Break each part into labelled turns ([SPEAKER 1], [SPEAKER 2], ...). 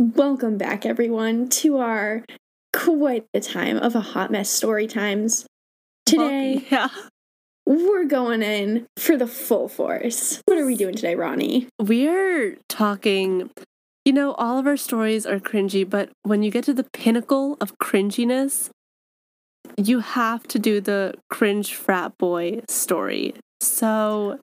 [SPEAKER 1] Welcome back, everyone, to our quite the time of a hot mess story times. Today,
[SPEAKER 2] yeah.
[SPEAKER 1] we're going in for the full force. What are we doing today, Ronnie?
[SPEAKER 2] We're talking, you know, all of our stories are cringy, but when you get to the pinnacle of cringiness, you have to do the cringe frat boy story. So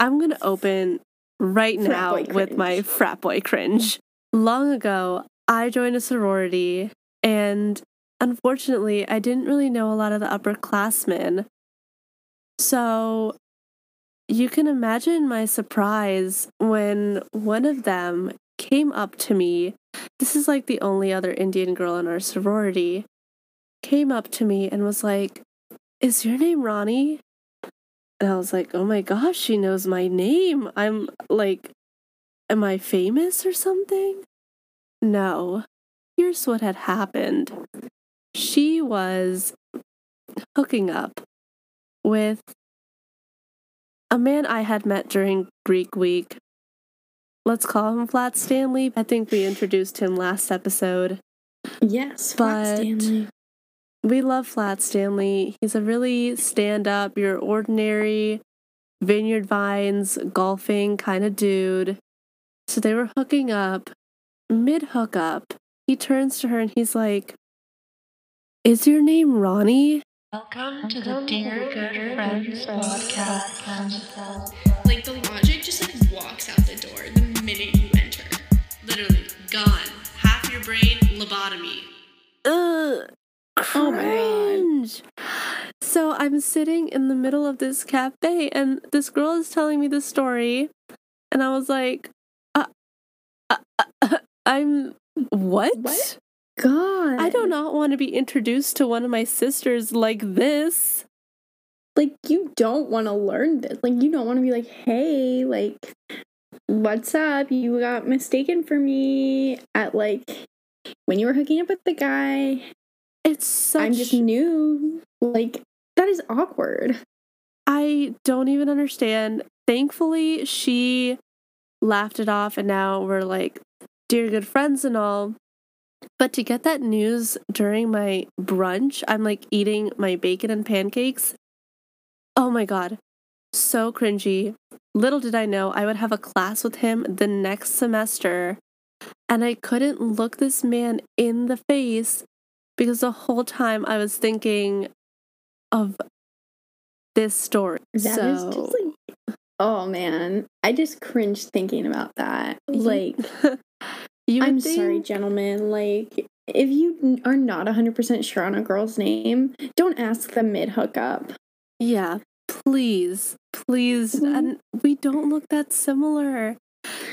[SPEAKER 2] I'm going to open right
[SPEAKER 1] Frat
[SPEAKER 2] now with my frat boy cringe. Long ago, I joined a sorority, and unfortunately, I didn't really know a lot of the upperclassmen. So you can imagine my surprise when one of them came up to me. This is like the only other Indian girl in our sorority. Came up to me and was like, Is your name Ronnie? And I was like, Oh my gosh, she knows my name. I'm like, Am I famous or something? No. Here's what had happened she was hooking up with a man I had met during Greek week. Let's call him Flat Stanley. I think we introduced him last episode.
[SPEAKER 1] Yes, Flat
[SPEAKER 2] But-
[SPEAKER 1] Stanley.
[SPEAKER 2] We love Flat Stanley. He's a really stand up, your ordinary vineyard vines, golfing kind of dude. So they were hooking up. Mid hookup, he turns to her and he's like, Is your name Ronnie?
[SPEAKER 3] Welcome to the Dear Good Friends podcast.
[SPEAKER 4] Like the logic just like walks out the door the minute you enter. Literally gone. Half your brain lobotomy.
[SPEAKER 2] Ugh,
[SPEAKER 1] Oh my God.
[SPEAKER 2] So I'm sitting in the middle of this cafe, and this girl is telling me the story, and I was like, uh, uh, uh, "I'm what?
[SPEAKER 1] What? God.
[SPEAKER 2] I do not want to be introduced to one of my sisters like this."
[SPEAKER 1] Like, you don't want to learn this. Like, you don't want to be like, hey, like, what's up? You got mistaken for me at like when you were hooking up with the guy.
[SPEAKER 2] It's such.
[SPEAKER 1] I'm just new. Like, that is awkward.
[SPEAKER 2] I don't even understand. Thankfully, she laughed it off, and now we're like dear good friends and all. But to get that news during my brunch, I'm like eating my bacon and pancakes. Oh my god, so cringy. Little did I know I would have a class with him the next semester, and I couldn't look this man in the face because the whole time I was thinking of this story.
[SPEAKER 1] That
[SPEAKER 2] so,
[SPEAKER 1] is just like, oh man, I just cringed thinking about that. Like,
[SPEAKER 2] you
[SPEAKER 1] I'm sorry, gentlemen. Like, if you are not 100% sure on a girl's name, don't ask them mid hookup.
[SPEAKER 2] Yeah, please, please.
[SPEAKER 1] Mhm.
[SPEAKER 2] And we don't look that similar.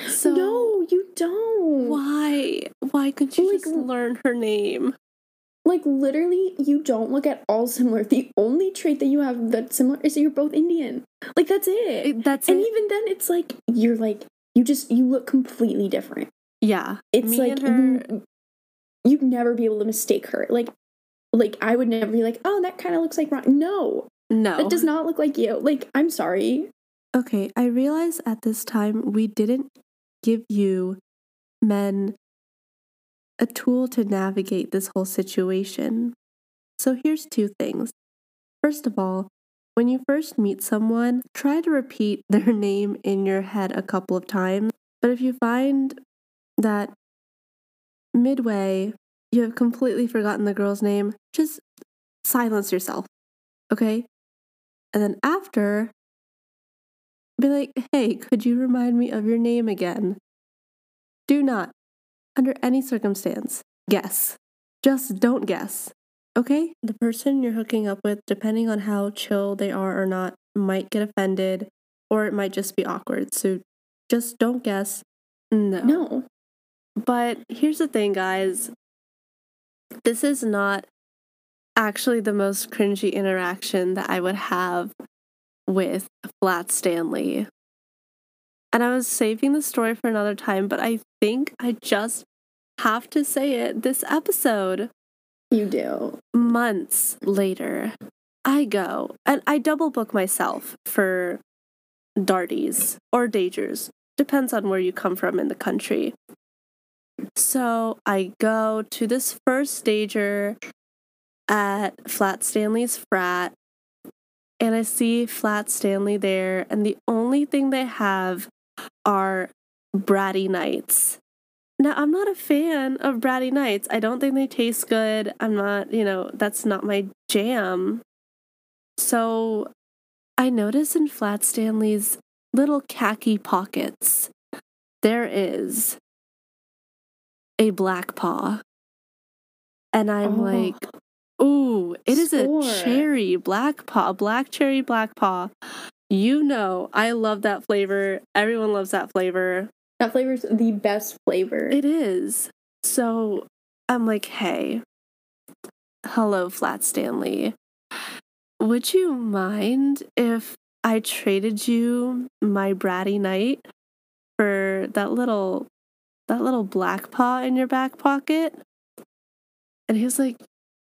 [SPEAKER 2] So
[SPEAKER 1] no, you don't.
[SPEAKER 2] why? Why couldn't you
[SPEAKER 1] Like,
[SPEAKER 2] just learn her name?
[SPEAKER 1] Like, literally, you don't look at all similar. The only trait that you have that's similar is that you're both Indian. Like, that's it.
[SPEAKER 2] That's it- That's
[SPEAKER 1] and
[SPEAKER 2] it.
[SPEAKER 1] even then, it's like, you're like, you just, you look completely different.
[SPEAKER 2] Yeah,
[SPEAKER 1] It's
[SPEAKER 2] me
[SPEAKER 1] like,
[SPEAKER 2] her.
[SPEAKER 1] you, you'd never be able to mistake her. Like, like I would never be like, oh, that kind of looks like Ron. No,
[SPEAKER 2] No,
[SPEAKER 1] that does not look like you. Like, I'm sorry.
[SPEAKER 2] Okay, I realize at this time we didn't give you men a tool to navigate this whole situation. So here's two things. First of all, when you first meet someone, try to repeat their name in your head a couple of times. But if you find that midway you have completely forgotten the girl's name, just silence yourself. Okay? And then after, be like, hey, could you remind me of your name again? Do not, under any circumstance, guess. Just don't guess. Okay? The person you're hooking up with, depending on how chill they are or not, might get offended or it might just be awkward. So just don't guess. No.
[SPEAKER 1] No.
[SPEAKER 2] But here's the thing, guys. This is not actually the most cringy interaction that I would have with Flat Stanley. And I was saving the story for another time, but I think I just have to say it this episode.
[SPEAKER 1] You do.
[SPEAKER 2] Months later, I go and I double book myself for darties or dagers. Depends on where you come from in the country. So I go to this first stager at Flat Stanley's frat, and I see Flat Stanley there, and the only thing they have are bratty nights. Now, I'm not a fan of bratty nights. I don't think they taste good. I'm not, you know, that's not my jam. So I notice in Flat Stanley's little khaki pockets, there is a black paw. And I'm
[SPEAKER 1] Oh.
[SPEAKER 2] like, ooh, it is
[SPEAKER 1] Score.
[SPEAKER 2] a cherry black paw, black cherry black paw. You know, I love that flavor. Everyone loves that flavor.
[SPEAKER 1] That flavor's the best flavor.
[SPEAKER 2] It is. So I'm like, hey, hello, Flat Stanley. Would you mind if I traded you my bratty night for that little that little black paw in your back pocket? And he was like,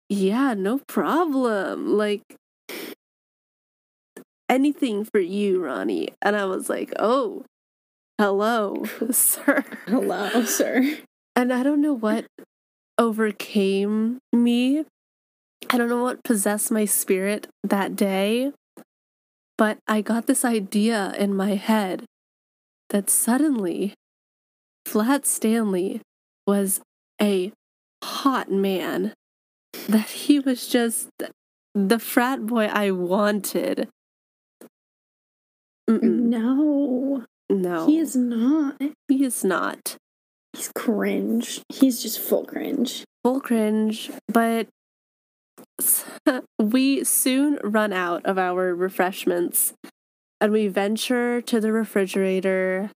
[SPEAKER 2] Yeah, no problem. Like anything for you, Ronnie. And I was like, Oh, hello, sir.
[SPEAKER 1] Hello, sir.
[SPEAKER 2] And I don't know what overcame me. I don't know what possessed my spirit that day, but I got this idea in my head that suddenly Flat Stanley was a hot man, that he was just the frat boy I wanted. Mm-mm,
[SPEAKER 1] No,
[SPEAKER 2] no,
[SPEAKER 1] he is not.
[SPEAKER 2] he is not.
[SPEAKER 1] He's cringe. He's just full cringe.
[SPEAKER 2] full cringe, but we soon run out of our refreshments and we venture to the refrigerator.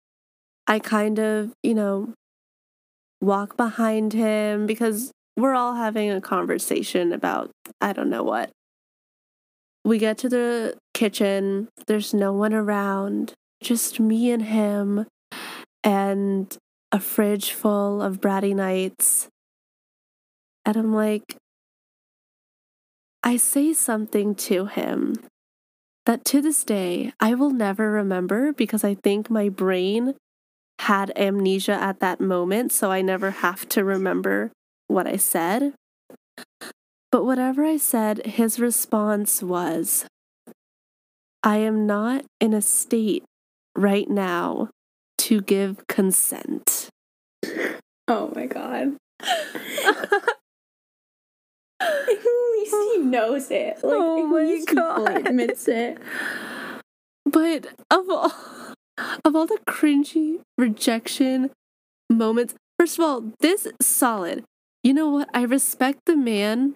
[SPEAKER 2] I kind of, you know, walk behind him because we're all having a conversation about I don't know what. We get to the kitchen, there's no one around, just me and him, and a fridge full of bratty nights. And I'm like, I say something to him that to this day I will never remember because I think my brain had amnesia at that moment, so I never have to remember what I said. But whatever I said, his response was, I am not in a state right now to give consent.
[SPEAKER 1] Oh my god. At least he knows it. Like,
[SPEAKER 2] Oh my God.
[SPEAKER 1] admits it.
[SPEAKER 2] But of all of all the cringy rejection moments, first of all, this solid. You know what? I respect the man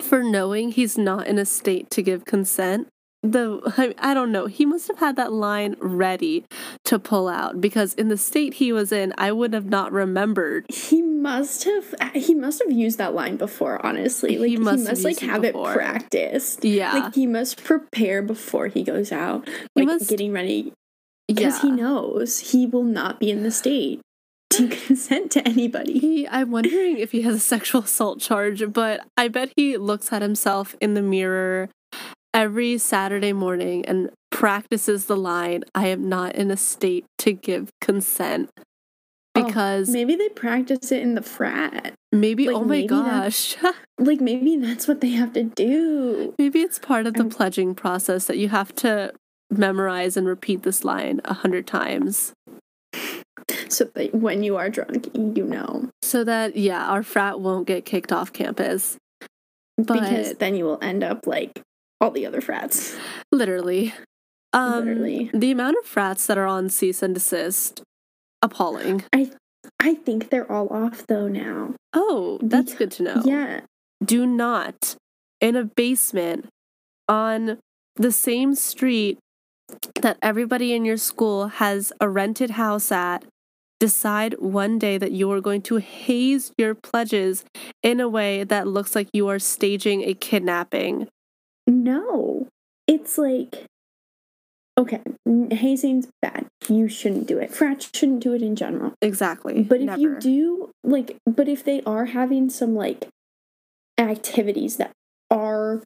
[SPEAKER 2] for knowing he's not in a state to give consent. The I, I don't know. He must have had that line ready to pull out because in the state he was in, I would have not remembered.
[SPEAKER 1] He must have he must have used that line before, honestly. Like
[SPEAKER 2] He
[SPEAKER 1] he
[SPEAKER 2] must
[SPEAKER 1] must,
[SPEAKER 2] have
[SPEAKER 1] like
[SPEAKER 2] it
[SPEAKER 1] have
[SPEAKER 2] before.
[SPEAKER 1] it practiced.
[SPEAKER 2] Yeah.
[SPEAKER 1] Like he must prepare before he goes out.
[SPEAKER 2] He
[SPEAKER 1] Like
[SPEAKER 2] must-
[SPEAKER 1] getting ready. Because
[SPEAKER 2] yeah.
[SPEAKER 1] he knows he will not be in the state to consent to anybody.
[SPEAKER 2] He, I'm wondering if he has a sexual assault charge, but I bet he looks at himself in the mirror every Saturday morning and practices the line, I am not in a state to give consent.
[SPEAKER 1] Oh,
[SPEAKER 2] Because
[SPEAKER 1] Maybe they practice it in the frat.
[SPEAKER 2] maybe,
[SPEAKER 1] like,
[SPEAKER 2] oh my
[SPEAKER 1] maybe
[SPEAKER 2] gosh,
[SPEAKER 1] Like maybe that's what they have to do.
[SPEAKER 2] maybe it's part of the
[SPEAKER 1] I'm-
[SPEAKER 2] pledging process that you have to memorize and repeat this line a hundred times.
[SPEAKER 1] So that when you are drunk, you know.
[SPEAKER 2] So that, yeah, our frat won't get kicked off campus.
[SPEAKER 1] because then you will end up like all the other frats.
[SPEAKER 2] Literally. Um,
[SPEAKER 1] Literally.
[SPEAKER 2] The amount of frats that are on cease and desist, appalling.
[SPEAKER 1] I I think they're all off though now.
[SPEAKER 2] Oh, that's good to know.
[SPEAKER 1] Yeah.
[SPEAKER 2] Do not, in a basement on the same street that everybody in your school has a rented house at, decide one day that you are going to haze your pledges in a way that looks like you are staging a kidnapping.
[SPEAKER 1] No. It's like okay, hazing's bad. You shouldn't do it. Frats shouldn't do it in general.
[SPEAKER 2] Exactly.
[SPEAKER 1] But if you do like but if they are having some like activities that are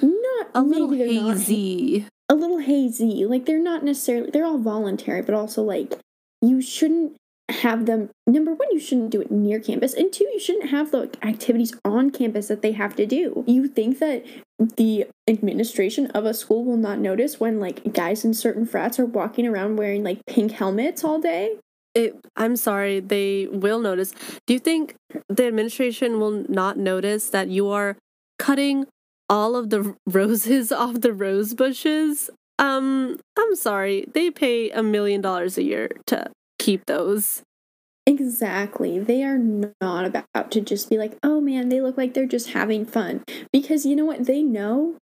[SPEAKER 1] not
[SPEAKER 2] a little
[SPEAKER 1] they're not
[SPEAKER 2] hazy.
[SPEAKER 1] A little hazy. Like they're not necessarily they're all voluntary, but also like you shouldn't have them number one you shouldn't do it near campus and two you shouldn't have the activities on campus that they have to do you think that the administration of a school will not notice when like guys in certain frats are walking around wearing like pink helmets all day
[SPEAKER 2] It, I'm sorry, they will notice. Do you think the administration will not notice that you are cutting all of the roses off the rose bushes? Um, I'm sorry. They pay a million dollars a year to keep those.
[SPEAKER 1] Exactly. They are not about to just be like, oh man, they look like they're just having fun. Because you know what? They know.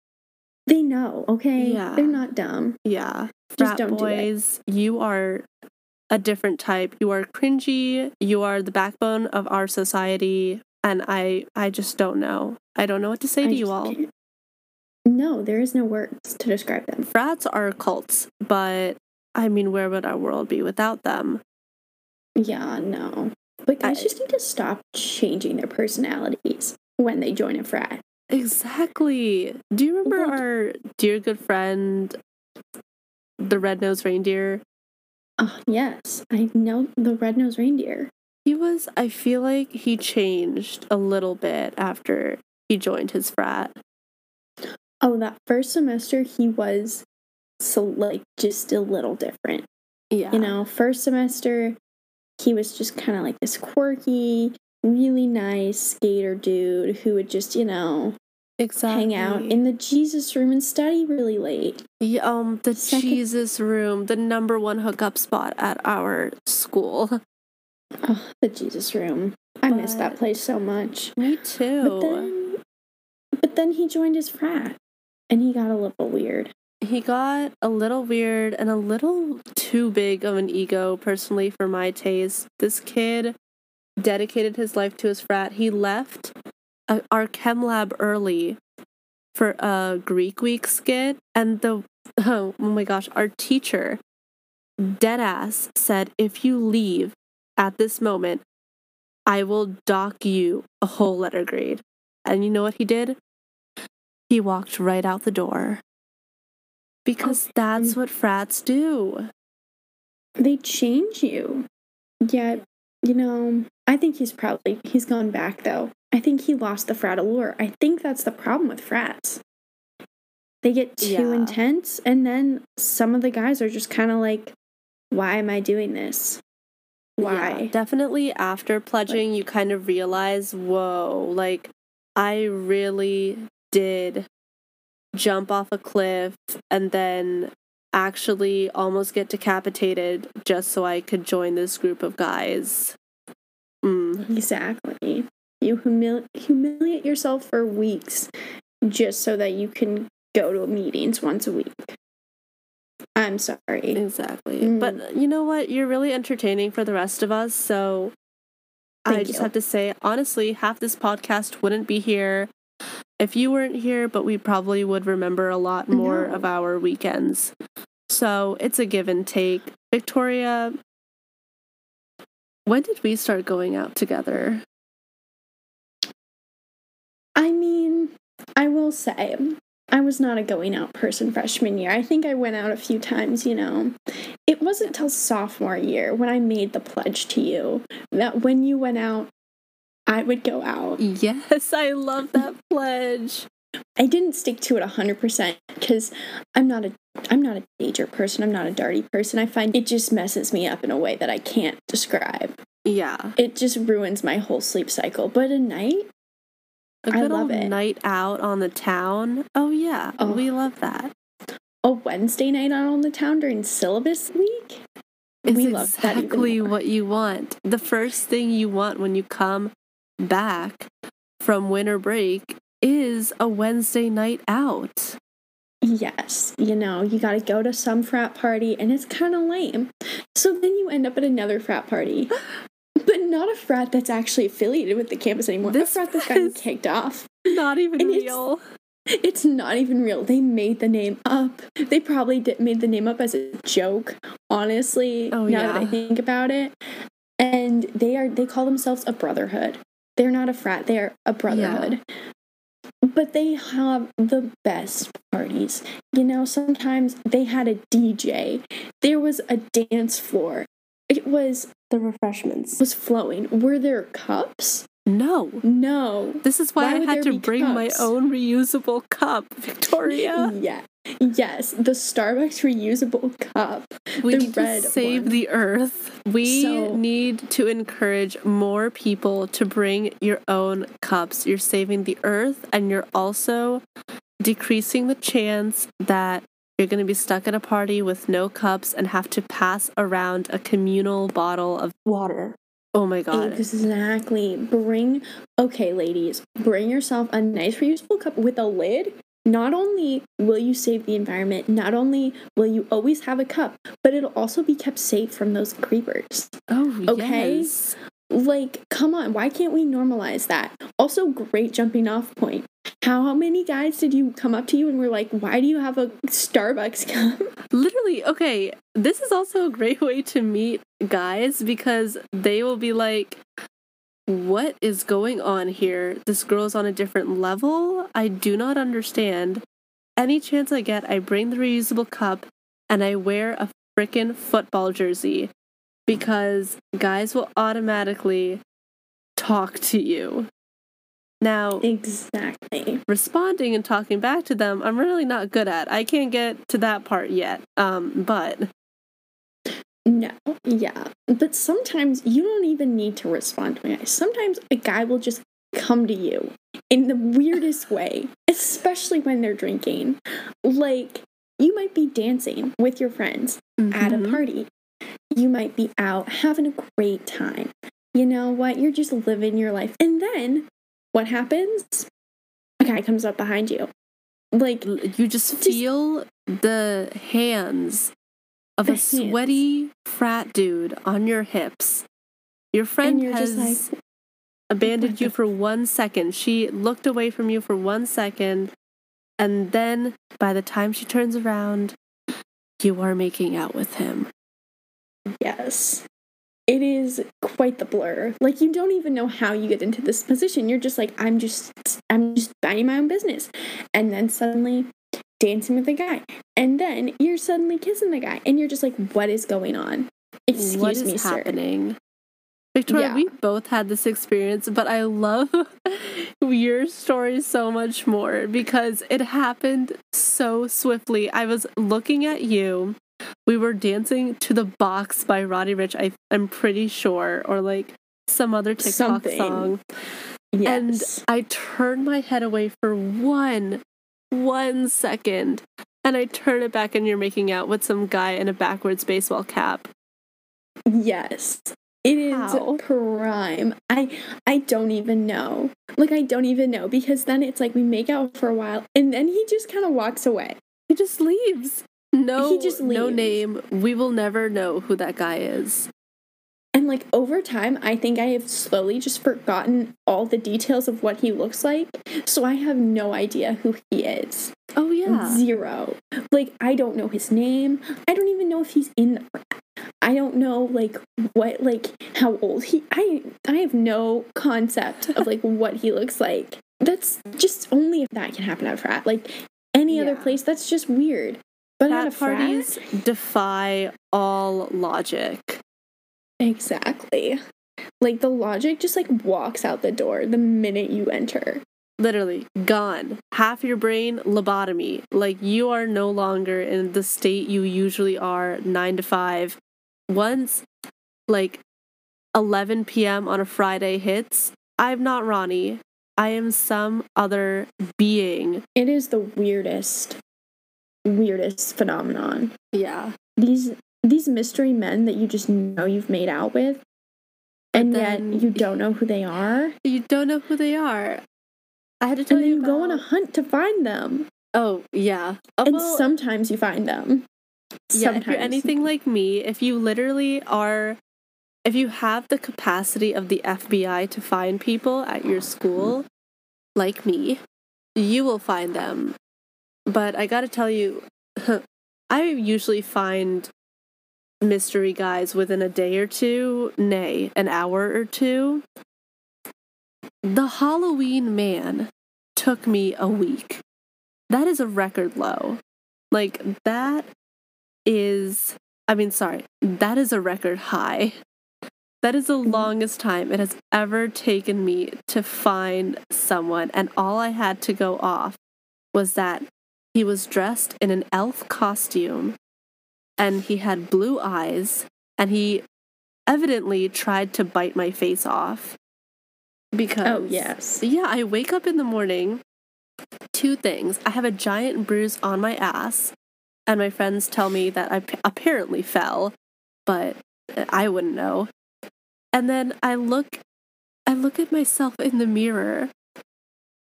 [SPEAKER 1] They know, okay?
[SPEAKER 2] Yeah.
[SPEAKER 1] They're not dumb.
[SPEAKER 2] Yeah.
[SPEAKER 1] Just
[SPEAKER 2] Frat
[SPEAKER 1] don't do it.
[SPEAKER 2] boys, you are a different type. You are cringy. You are the backbone of our society. And I I just don't know. I don't know what to say
[SPEAKER 1] I
[SPEAKER 2] to you all.
[SPEAKER 1] can't. No, there is no words to describe them.
[SPEAKER 2] Frats are cults, but I mean, where would our world be without them?
[SPEAKER 1] Yeah, no. But guys
[SPEAKER 2] I-
[SPEAKER 1] just need to stop changing their personalities when they join a frat.
[SPEAKER 2] Exactly. Do you remember our dear good friend, the red-nosed reindeer?
[SPEAKER 1] Oh, yes. I know the red-nosed reindeer.
[SPEAKER 2] He was. I feel like he changed a little bit after he joined his frat.
[SPEAKER 1] Oh, that first semester he was so like just a little different.
[SPEAKER 2] Yeah.
[SPEAKER 1] You know, first semester he was just kind of like this quirky, really nice skater dude who would just, you know,
[SPEAKER 2] exactly.
[SPEAKER 1] hang out in the Jesus room and study really late.
[SPEAKER 2] Yeah, um the
[SPEAKER 1] Second-
[SPEAKER 2] Jesus room, the number one hookup spot at our school.
[SPEAKER 1] Oh, the Jesus room. I miss that place so much.
[SPEAKER 2] Me
[SPEAKER 1] But
[SPEAKER 2] too.
[SPEAKER 1] then but then he joined his frat and he got a little weird.
[SPEAKER 2] he got a little weird and a little too big of an ego personally for my taste. This kid dedicated his life to his frat. He left uh, our chem lab early for a Greek week skit and the oh, my gosh, our teacher deadass said if you leave at this moment, I will dock you a whole letter grade. And you know what he did? He walked right out the door. Because that's what frats do.
[SPEAKER 1] They change you. Yet, you know, I think he's probably he's gone back though. I think he lost the frat allure. I think that's the problem with frats. They get too
[SPEAKER 2] Yeah.
[SPEAKER 1] intense and then some of the guys are just kind of like why am I doing this? Why?
[SPEAKER 2] Yeah, definitely after pledging, you kind of realize, whoa, like I really did jump off a cliff and then actually almost get decapitated just so I could join this group of guys. Mm.
[SPEAKER 1] Exactly. You humili- humiliate yourself for weeks just so that you can go to meetings once a week. I'm sorry.
[SPEAKER 2] Exactly.
[SPEAKER 1] Mm.
[SPEAKER 2] But you know what? You're really entertaining for the rest of us. So I
[SPEAKER 1] Thank
[SPEAKER 2] just
[SPEAKER 1] you.
[SPEAKER 2] have to say, honestly, half this podcast wouldn't be here if you weren't here, but we probably would remember a lot more
[SPEAKER 1] No.
[SPEAKER 2] of our weekends. So it's a give and take. Victoria, when did we start going out together?
[SPEAKER 1] I mean, I will say, I was not a going out person freshman year. I think I went out a few times, you know. It wasn't till sophomore year when I made the pledge to you that when you went out, I would go out.
[SPEAKER 2] Yes, I love that pledge.
[SPEAKER 1] I didn't stick to it 100% because I'm not a I'm not a danger person. I'm not a darty person. I find it just messes me up in a way that I can't describe.
[SPEAKER 2] Yeah.
[SPEAKER 1] It just ruins my whole sleep cycle. But at night,
[SPEAKER 2] A
[SPEAKER 1] I
[SPEAKER 2] good
[SPEAKER 1] love
[SPEAKER 2] old
[SPEAKER 1] it.
[SPEAKER 2] night out on the town. Oh, yeah.
[SPEAKER 1] Oh.
[SPEAKER 2] We love that.
[SPEAKER 1] a Wednesday night out on the town during syllabus week,
[SPEAKER 2] It's
[SPEAKER 1] we love that
[SPEAKER 2] exactly what you want. The first thing you want when you come back from winter break is a Wednesday night out.
[SPEAKER 1] Yes, you know, you got to go to some frat party and it's kind of lame. So then you end up at another frat party, but not a frat that's actually affiliated with the campus anymore.
[SPEAKER 2] This
[SPEAKER 1] a frat that's gotten kicked off.
[SPEAKER 2] Not even
[SPEAKER 1] And
[SPEAKER 2] real.
[SPEAKER 1] It's not even real. They made the name up. They probably did, made the name up as a joke, honestly,
[SPEAKER 2] Oh,
[SPEAKER 1] now that I think about it. And they are they call themselves a brotherhood. They're not a frat, they are a brotherhood. But they have the best parties. You know, sometimes they had a DJ. There was a dance floor. It was
[SPEAKER 2] The refreshments.
[SPEAKER 1] was flowing. Were there cups?
[SPEAKER 2] No.
[SPEAKER 1] No.
[SPEAKER 2] This is why,
[SPEAKER 1] Why
[SPEAKER 2] I had to bring my own reusable cup, Victoria.
[SPEAKER 1] Yeah. Yes, the Starbucks reusable cup.
[SPEAKER 2] We
[SPEAKER 1] The
[SPEAKER 2] need to
[SPEAKER 1] red
[SPEAKER 2] save
[SPEAKER 1] one.
[SPEAKER 2] the earth. We
[SPEAKER 1] So-
[SPEAKER 2] need to encourage more people to bring your own cups. You're saving the earth and you're also decreasing the chance that you're going to be stuck at a party with no cups and have to pass around a communal bottle of
[SPEAKER 5] Water.
[SPEAKER 2] Oh my god.
[SPEAKER 1] Exactly. Bring, okay, ladies, bring yourself a nice reusable cup with a lid. Not only will you save the environment, not only will you always have a cup, but it'll also be kept safe from those creepers.
[SPEAKER 2] Oh,
[SPEAKER 1] Okay.
[SPEAKER 2] yes.
[SPEAKER 1] Like, come on, why can't we normalize that? Also, great jumping off point. How many guys did you come up to you and were like, why do you have a Starbucks cup?
[SPEAKER 2] Literally, okay, this is also a great way to meet guys because they will be like, What is going on here? This girl's on a different level. I do not understand. Any chance I get, I bring the reusable cup and I wear a freaking football jersey because guys will automatically talk to you. Now,
[SPEAKER 1] Exactly.
[SPEAKER 2] responding and talking back to them i'm really not good at i can't get to that part yet um but
[SPEAKER 1] No, yeah. But sometimes you don't even need to respond to a guy. Sometimes a guy will just come to you in the weirdest way, especially when they're drinking. Like, you might be dancing with your friends at a
[SPEAKER 2] Mhm.
[SPEAKER 1] party. You might be out having a great time. You know what? You're just living your life. And then what happens? A guy comes up behind you. Like,
[SPEAKER 2] you just
[SPEAKER 1] Just-
[SPEAKER 2] feel the hands of a sweaty frat dude on your hips your friend has
[SPEAKER 1] like,
[SPEAKER 2] abandoned you for one second she looked away from you for one second and then by the time she turns around you are making out with him
[SPEAKER 1] Yes. It is quite the blur. Like you don't even know how you get into this position. You're just like, I'm just I'm just minding my own business. And then suddenly dancing with the guy. And then you're suddenly kissing the guy. And you're just like, what is going on? Excuse
[SPEAKER 2] what is
[SPEAKER 1] me, sir.
[SPEAKER 2] happening victoria
[SPEAKER 1] Yeah.
[SPEAKER 2] we both had this experience but i love your story so much more because it happened so swiftly i was looking at you we were dancing to the box by Roddy Ricch I, i'm pretty sure or like some other tiktok
[SPEAKER 1] Something.
[SPEAKER 2] song
[SPEAKER 1] Yes.
[SPEAKER 2] and I turned my head away for one, one second, and I turn it back, and you're making out with some guy in a backwards baseball cap.
[SPEAKER 1] Yes. It is
[SPEAKER 2] How?
[SPEAKER 1] prime. I I don't even know. Like I don't even know because then it's like we make out for a while and then he just kind of walks away.
[SPEAKER 2] He just leaves. No,
[SPEAKER 1] He just
[SPEAKER 2] no name. We will never know who that guy is.
[SPEAKER 1] And like over time, I think I have slowly just forgotten all the details of what he looks like. So I have no idea who he is.
[SPEAKER 2] Oh yeah.
[SPEAKER 1] Zero. Like I don't know his name. I don't even know if he's in the. I don't know like what like how old he I I have no concept of like what he looks like. That's just only if that can happen at a frat. Like any other place, that's just weird. But at a
[SPEAKER 2] Frat
[SPEAKER 1] frat,
[SPEAKER 2] parties defy all logic.
[SPEAKER 1] Exactly. Like the logic just like walks out the door the minute you enter.
[SPEAKER 2] Literally gone. Half your brain lobotomy. Like you are no longer in the state you usually are, nine to five. Once like 11 p.m. on a Friday hits, I'm not Ronnie. I am some other being.
[SPEAKER 1] It is the weirdest, weirdest phenomenon.
[SPEAKER 2] Yeah.
[SPEAKER 1] These these mystery men that you just know you've made out with, and
[SPEAKER 2] then-
[SPEAKER 1] yet you don't know who they are,
[SPEAKER 2] You don't know who they are. I had to tell
[SPEAKER 1] and then
[SPEAKER 2] you
[SPEAKER 1] you go on a hunt to find them,
[SPEAKER 2] Oh yeah. Oh,
[SPEAKER 1] and
[SPEAKER 2] well,
[SPEAKER 1] sometimes you find them.
[SPEAKER 2] Yeah, if you're anything like me, if you literally are, if you have the capacity of the FBI to find people at your school, like me, you will find them. But I gotta tell you, I usually find mystery guys within a day or two, nay, an hour or two. The Halloween man took me a week. That is a record low. Like, that is I mean, sorry, that is a record high. That is the
[SPEAKER 1] Mm-hmm.
[SPEAKER 2] longest time it has ever taken me to find someone, and all I had to go off was that he was dressed in an elf costume and he had blue eyes and he evidently tried to bite my face off. Because
[SPEAKER 1] Oh, yes.
[SPEAKER 2] yeah, I wake up in the morning. Two things. I have a giant bruise on my ass, and my friends tell me that I p- apparently fell, but uh, I wouldn't know. And then I look I look at myself in the mirror.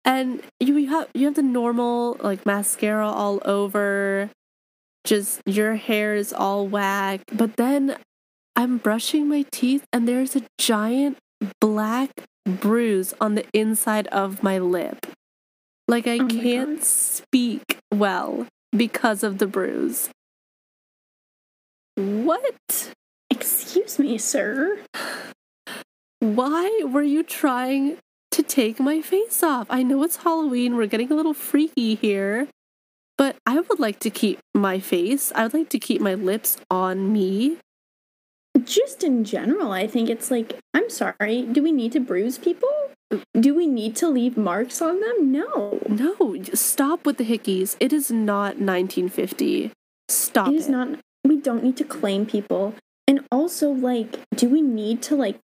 [SPEAKER 2] And you have you have the normal like mascara all over, just your hair is all whack, but then I'm brushing my teeth and there's a giant black bruise on the inside of my lip. Like I
[SPEAKER 1] Oh
[SPEAKER 2] can't
[SPEAKER 1] God.
[SPEAKER 2] speak well because of the bruise. What?
[SPEAKER 1] Excuse me, sir.
[SPEAKER 2] Why were you trying to take my face off? I know it's Halloween, we're getting a little freaky here, but I would like to keep my face. I would like to keep my lips on me.
[SPEAKER 1] Just in general, I think it's like, I'm sorry, do we need to bruise people? Do we need to leave marks on them? No.
[SPEAKER 2] No, stop with the hickeys. It is not 1950. Stop
[SPEAKER 1] It
[SPEAKER 2] it.
[SPEAKER 1] is not, we don't need to claim people. And also, like, do we need to, like,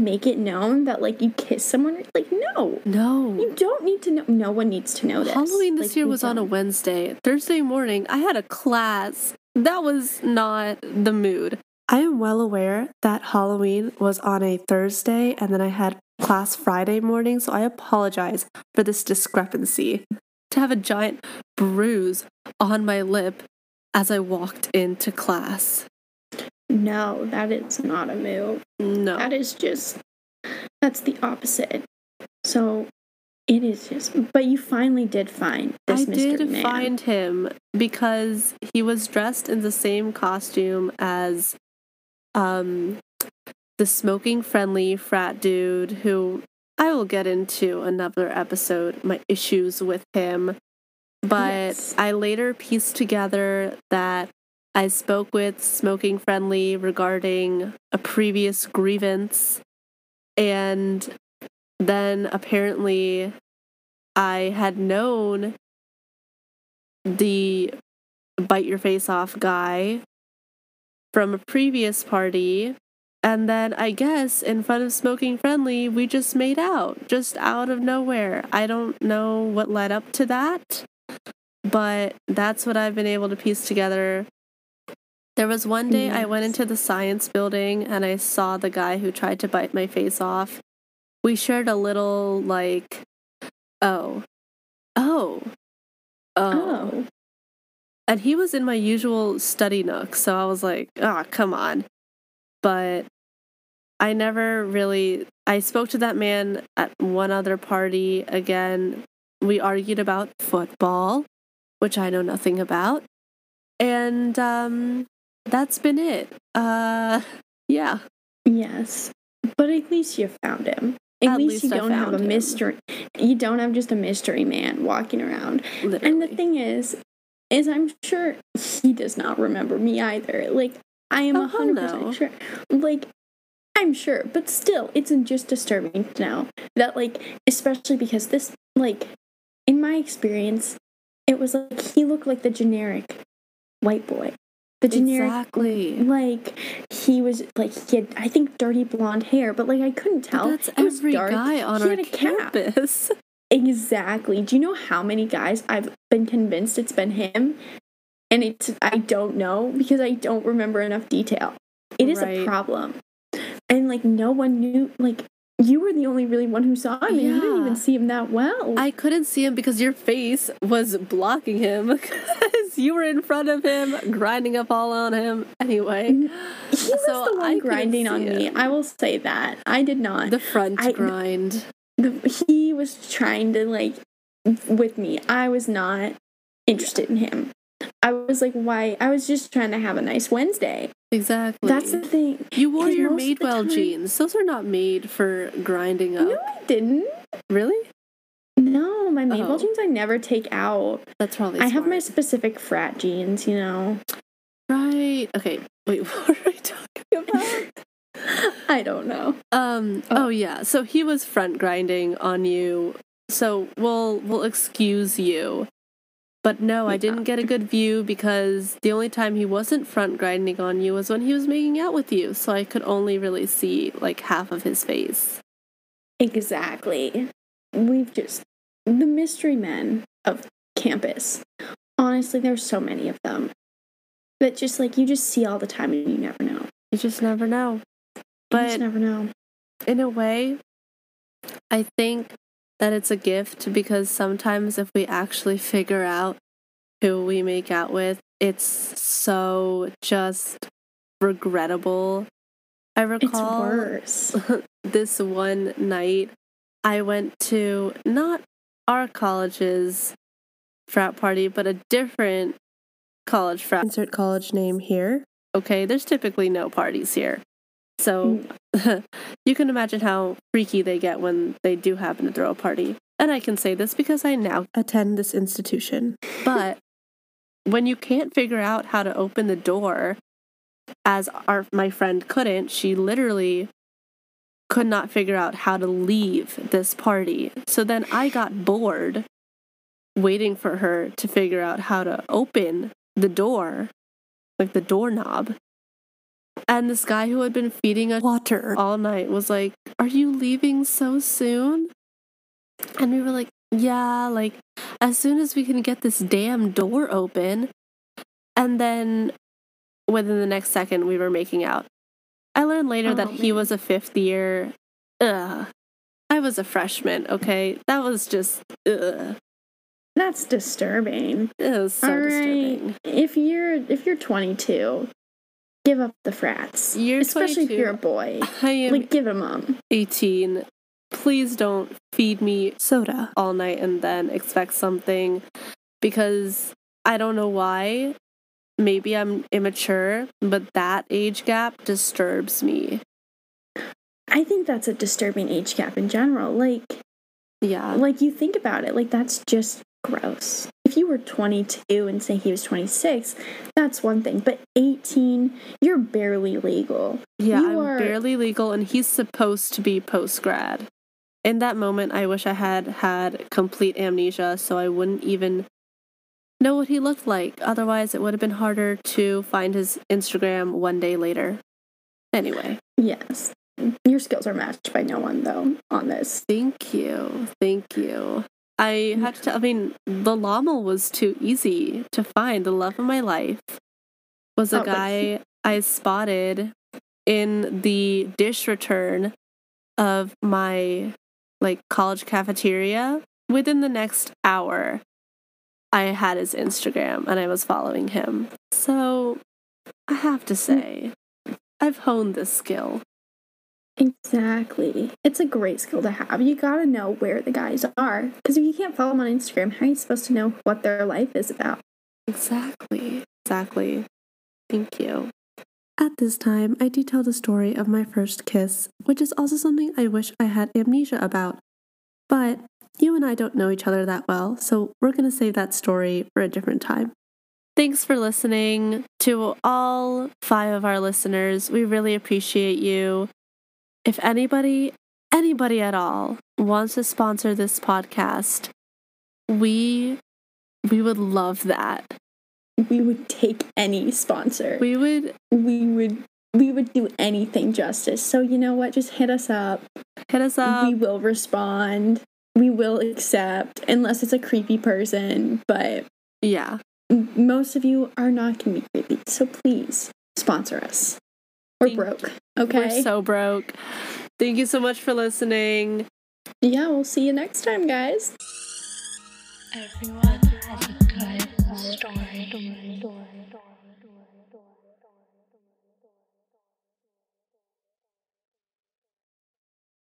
[SPEAKER 1] make it known that, like, you kiss someone? Like, no.
[SPEAKER 2] No.
[SPEAKER 1] You don't need to know. No one needs to know this.
[SPEAKER 2] Halloween this
[SPEAKER 1] Like,
[SPEAKER 2] year
[SPEAKER 1] we
[SPEAKER 2] was on a. Wednesday. Thursday morning, I had a class. That was not the mood. I am well aware that Halloween was on a Thursday and then I had class Friday morning, so I apologize for this discrepancy. To have a giant bruise on my lip as I walked into class.
[SPEAKER 1] No, that is not a move.
[SPEAKER 2] No.
[SPEAKER 1] That is just, that's the opposite. So it is just, but you finally did find this
[SPEAKER 2] I
[SPEAKER 1] Mr.
[SPEAKER 2] did
[SPEAKER 1] Man.
[SPEAKER 2] find him because he was dressed in the same costume as um the smoking friendly frat dude who I will get into another episode my issues with him but
[SPEAKER 1] Yes.
[SPEAKER 2] I later pieced together that I spoke with smoking friendly regarding a previous grievance and then apparently I had known the bite your face off guy from a previous party. And then I guess in front of Smoking Friendly, we just made out, just out of nowhere. I don't know what led up to that, but that's what I've been able to piece together. There was one day I went into the science building and I saw the guy who tried to bite my face off. We shared a little, like, oh, oh, oh.
[SPEAKER 1] Oh.
[SPEAKER 2] And he was in my usual study nook, so I was like, ah, come on. But I never really I spoke to that man at one other party again. We argued about football, which I know nothing about. And um that's been it. Uh yeah.
[SPEAKER 1] Yes. But at least you found him. At,
[SPEAKER 2] At
[SPEAKER 1] least,
[SPEAKER 2] least I
[SPEAKER 1] you don't have a
[SPEAKER 2] him.
[SPEAKER 1] mystery. You don't have just a mystery man walking around.
[SPEAKER 2] Literally.
[SPEAKER 1] And the thing is, is I'm sure he does not remember me either. Like I am
[SPEAKER 2] Oh,
[SPEAKER 1] a hundred percent sure. Like I'm sure, but still, it's just disturbing to know that, like, especially because this, like, in my experience, it was like he looked like the generic white boy, the generic
[SPEAKER 2] Exactly.
[SPEAKER 1] like he was like he had I think dirty blonde hair, but like I couldn't
[SPEAKER 2] But
[SPEAKER 1] tell.
[SPEAKER 2] that's
[SPEAKER 1] It was
[SPEAKER 2] every
[SPEAKER 1] dark.
[SPEAKER 2] guy on
[SPEAKER 1] He
[SPEAKER 2] our
[SPEAKER 1] a cap.
[SPEAKER 2] campus.
[SPEAKER 1] Exactly. Do you know how many guys I've been convinced it's been him? And it's I don't know because I don't remember enough detail. It is
[SPEAKER 2] Right.
[SPEAKER 1] a problem. And like no one knew like you were the only really one who saw him and you didn't even see him that well.
[SPEAKER 2] I couldn't see him because your face was blocking him because you were in front of him, grinding up all on him. Anyway,
[SPEAKER 1] he was
[SPEAKER 2] so
[SPEAKER 1] the one
[SPEAKER 2] I
[SPEAKER 1] grinding on me.
[SPEAKER 2] him.
[SPEAKER 1] I will say that. I did not.
[SPEAKER 2] the front
[SPEAKER 1] I-
[SPEAKER 2] grind.
[SPEAKER 1] the, he was trying to like with me. I was not interested in him. I was like, why? I was just trying to have a nice Wednesday.
[SPEAKER 2] Exactly.
[SPEAKER 1] That's the thing.
[SPEAKER 2] you wore your Madewell
[SPEAKER 1] time-
[SPEAKER 2] jeans. Those are not made for grinding up.
[SPEAKER 1] No, I didn't.
[SPEAKER 2] Really?
[SPEAKER 1] No, my Madewell
[SPEAKER 2] Oh.
[SPEAKER 1] jeans I never take out.
[SPEAKER 2] That's probably.
[SPEAKER 1] I have my specific frat jeans, you know.
[SPEAKER 2] right. okay, wait, what are we talking about?
[SPEAKER 1] I don't know.
[SPEAKER 2] Um.
[SPEAKER 1] Oh.
[SPEAKER 2] Oh yeah. So he was front grinding on you. So we'll we'll excuse you. But no, I didn't get a good view because the only time he wasn't front grinding on you was when he was making out with you. So I could only really see like half of his face.
[SPEAKER 1] Exactly. We've just the mystery men of campus. Honestly, there's so many of them. That just like you just see all the time and you never know.
[SPEAKER 2] You just never know.
[SPEAKER 1] you
[SPEAKER 2] But
[SPEAKER 1] just never know.
[SPEAKER 2] in a way, I think that it's a gift because sometimes if we actually figure out who we make out with, it's so just regrettable. I
[SPEAKER 1] It's
[SPEAKER 2] recall
[SPEAKER 1] worse.
[SPEAKER 2] this one night I went to not our college's frat party, but a different college frat. Insert college name here. Okay, there's typically no parties here. So you can imagine how freaky they get when they do happen to throw a party. And I can say this because I now attend this institution. But when you can't figure out how to open the door, as our my friend couldn't, she literally could not figure out how to leave this party. So then I got bored waiting for her to figure out how to open the door, like the doorknob. And this guy who had been feeding us water all night was like, Are you leaving so soon? And we were like, Yeah, like as soon as we can get this damn door open. And then within the next second, we were making out. I learned later
[SPEAKER 1] Oh,
[SPEAKER 2] that he was a fifth year. Ugh. I was a freshman, okay? That was just, ugh.
[SPEAKER 1] That's disturbing.
[SPEAKER 2] It was so
[SPEAKER 1] All right.
[SPEAKER 2] disturbing.
[SPEAKER 1] If you're if you're 22, give up the frats.
[SPEAKER 2] You're
[SPEAKER 1] Especially
[SPEAKER 2] 22.
[SPEAKER 1] if you're a boy.
[SPEAKER 2] I am
[SPEAKER 1] Like give them up.
[SPEAKER 2] 18. Please don't feed me soda all night and then expect something because I don't know why. Maybe I'm immature, but that age gap disturbs me.
[SPEAKER 1] I think that's a disturbing age gap in general. Like
[SPEAKER 2] Yeah.
[SPEAKER 1] like you think about it, like that's just gross. If you were 22 and say he was 26, that's one thing. But 18, you're barely legal.
[SPEAKER 2] Yeah,
[SPEAKER 1] You
[SPEAKER 2] I'm
[SPEAKER 1] are-
[SPEAKER 2] barely legal and he's supposed to be post grad. In that moment, I wish I had had complete amnesia so I wouldn't even know what he looked like. Otherwise, it would have been harder to find his Instagram one day later. Anyway,
[SPEAKER 1] Yes. Your skills are matched by no one though on this.
[SPEAKER 2] thank you. Thank you. I had to tell, I mean, the llama was too easy to find. The love of my life was a
[SPEAKER 1] Oh,
[SPEAKER 2] guy
[SPEAKER 1] he-
[SPEAKER 2] I spotted in the dish return of my like college cafeteria within the next hour I had his Instagram and I was following him. So I have to mm. say I've honed this skill.
[SPEAKER 1] Exactly. It's a great skill to have. You gotta know where the guys are. Because if you can't follow them on Instagram, how are you supposed to know what their life is about?
[SPEAKER 2] Exactly. Exactly. Thank you.
[SPEAKER 5] At this time, I detail the story of my first kiss, which is also something I wish I had amnesia about. But you and I don't know each other that well, so we're going to save that story for a different time.
[SPEAKER 2] Thanks for listening to all five of our listeners. We really appreciate you. If anybody, anybody at all wants to sponsor this podcast, we we would love that.
[SPEAKER 1] We would take any sponsor.
[SPEAKER 2] We would
[SPEAKER 1] we would we would do anything justice. So you know what? Just hit us up.
[SPEAKER 2] hit us up.
[SPEAKER 1] we will respond. We will accept unless it's a creepy person, but
[SPEAKER 2] yeah.
[SPEAKER 1] most of you are not going to be creepy. So please sponsor us. We're broke. Okay.
[SPEAKER 2] We're so broke. Thank you so much for listening.
[SPEAKER 1] yeah, we'll see you next time, guys.
[SPEAKER 3] Everyone has a good story.